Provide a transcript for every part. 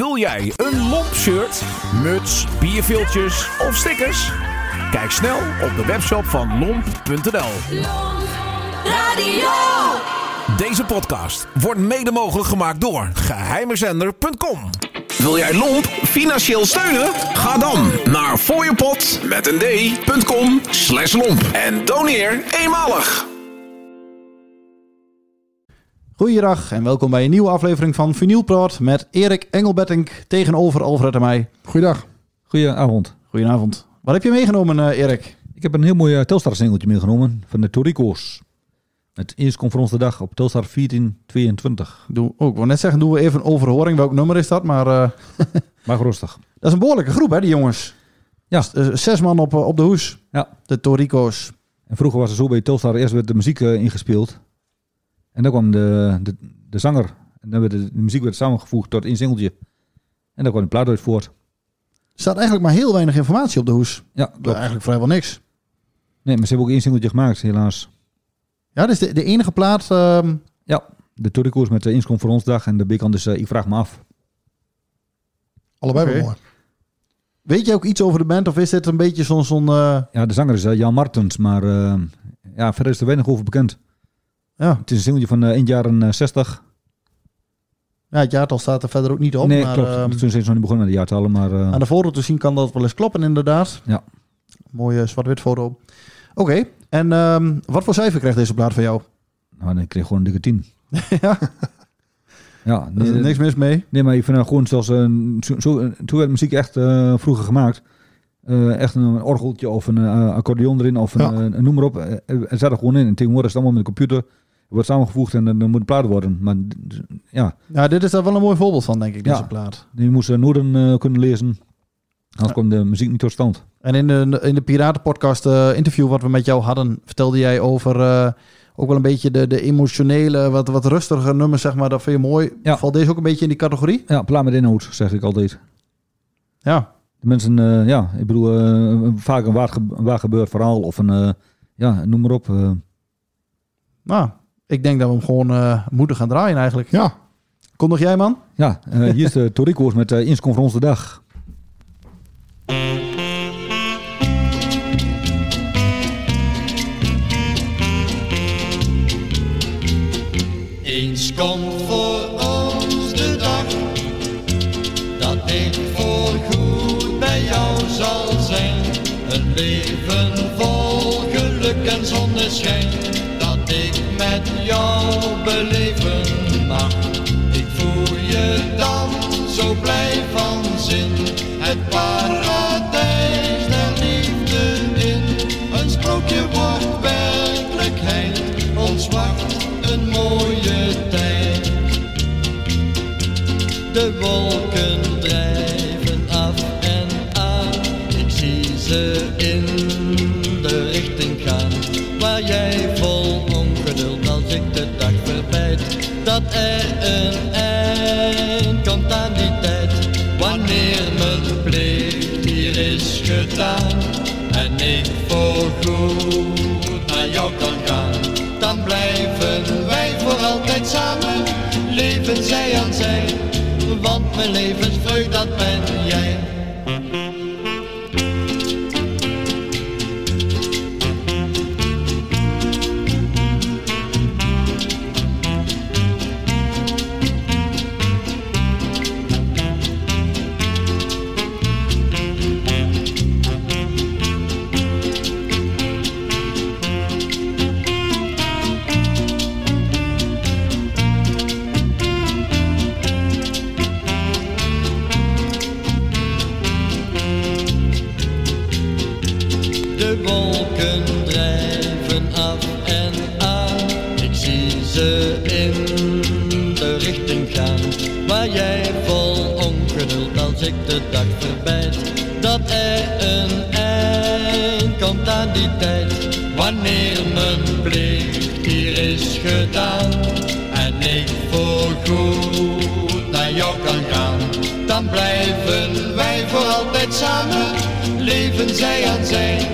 Wil jij een lomp shirt, muts, bierviltjes of stickers? Kijk snel op de webshop van lomp.nl. Deze podcast wordt mede mogelijk gemaakt door geheimezender.com. Wil jij Lomp financieel steunen? Ga dan naar fooiepot met een d.com slash lomp en doneer eenmalig. Goeiedag en welkom bij een nieuwe aflevering van Vinyl Praat met Erik Engelbettink tegenover Alfred en mij. Goeiedag. Goedenavond. Goedenavond. Wat heb je meegenomen, eh, Erik? Ik heb een heel mooi uh, Telstar singeltje meegenomen van de Torrico's. Het eerste conferentie de dag op Telstar 1422. Doe, oh, ik wou net zeggen, doen we even een overhoring. Welk nummer is dat? Maar eh, Maar rustig. dat is een behoorlijke groep, hè, die jongens. Ja. Zes man op, op de hoes. Ja. De Torico's. En vroeger was het zo bij Telstar, eerst werd de muziek ingespeeld. En dan kwam de, de, de zanger. En dan werd de, de muziek werd samengevoegd tot één singeltje. En dan kwam de plaat uit voort. Er staat eigenlijk maar heel weinig informatie op de hoes. Ja, klopt. Eigenlijk vrijwel niks. Nee, maar ze hebben ook één singeltje gemaakt, helaas. Ja, dit is de, de enige plaat... ehm, Ja, de Torrico's met de Inscom voor ons dag. En de B-kant is eh, Ik Vraag Me Af. Allebei wel mooi. weet je ook iets over de band? Of is dit een beetje zo'n... zo'n eh, Ja, de zanger is eh, Jan Martens, maar eh, ja, verder is er weinig over bekend. Ja. Het is een singeltje van eh, eind jaren eh, 60. ja, het jaartal staat er verder ook niet op. nee, maar, klopt. ehm, Toen zijn ze nog niet begonnen met de jaartallen, maar... eh, Aan de foto te zien kan dat wel eens kloppen, inderdaad. Ja. Mooie zwart-wit foto. Oké, en ehm, wat voor cijfer krijgt deze plaat van jou? Nou, dan kreeg ik gewoon een dikke 10. ja, Ja, er nee, is niks mis mee. nee, maar ik vind het gewoon zoals... een zo, zo, toen werd muziek echt eh, vroeger gemaakt. Eh, echt een orgeltje of een eh, accordeon erin of een, Ja. eh, noem maar op. Eh, Het zat er gewoon in. En tegenwoordig is het allemaal met de computer. Wordt samengevoegd en dan moet een plaat worden. Maar ja, Ja, dit is daar wel een mooi voorbeeld van, denk ik, deze Ja. plaat. je moest eh, Noorden eh, kunnen lezen. Anders kwam de muziek niet tot stand. En in de, in de Piratenpodcast eh, interview wat we met jou hadden, vertelde jij over eh, ook wel een beetje de, de emotionele, wat, wat rustiger nummers, zeg maar. Dat vind je mooi. Ja. Valt deze ook een beetje in die categorie? Ja, plaat met inhoud, zeg ik altijd. Ja. De mensen, ja, ik bedoel, vaak een waar, waar gebeurd verhaal of een, ja, noem maar op. Nou, ik denk dat we hem gewoon eh, moeten gaan draaien eigenlijk. Ja, Kom nog jij, man? ja, eh, hier is de Torrico's met uh, Inscom voor ons de dag. Eens komt voor ons de dag dat ik voorgoed bij jou zal zijn. Een leven met jou beleven mag. Ik voel je dan zo blij van zin, het paradijs der liefde in. Een sprookje wordt werkelijkheid, ons wacht een mooie tijd. De wolken drijven dat er een eind komt aan die tijd. Wanneer mijn plicht hier is gedaan en ik voorgoed naar jou kan gaan, dan blijven wij voor altijd samen, leven zij aan zij, want mijn levensvreugd dat wolken drijven af en aan. Ik zie ze in de richting gaan. Waar jij vol ongeduld als ik de dag verbeid. Dat er een eind komt aan die tijd. Wanneer mijn plicht hier is gedaan. En ik voorgoed naar jou kan gaan. Dan blijven wij voor altijd samen. Leven zij aan zij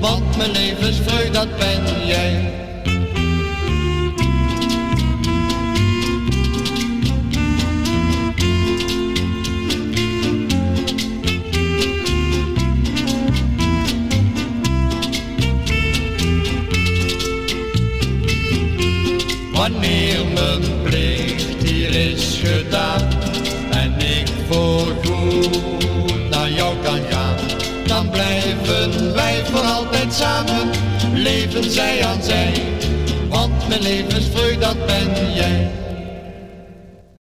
want mijn leven levensvreugd dat ben jij. Wanneer mijn plicht hier is gedaan en ik voorgoed dan blijven wij voor altijd samen, leven zij aan zij. Want mijn levensvreugd, dat ben jij.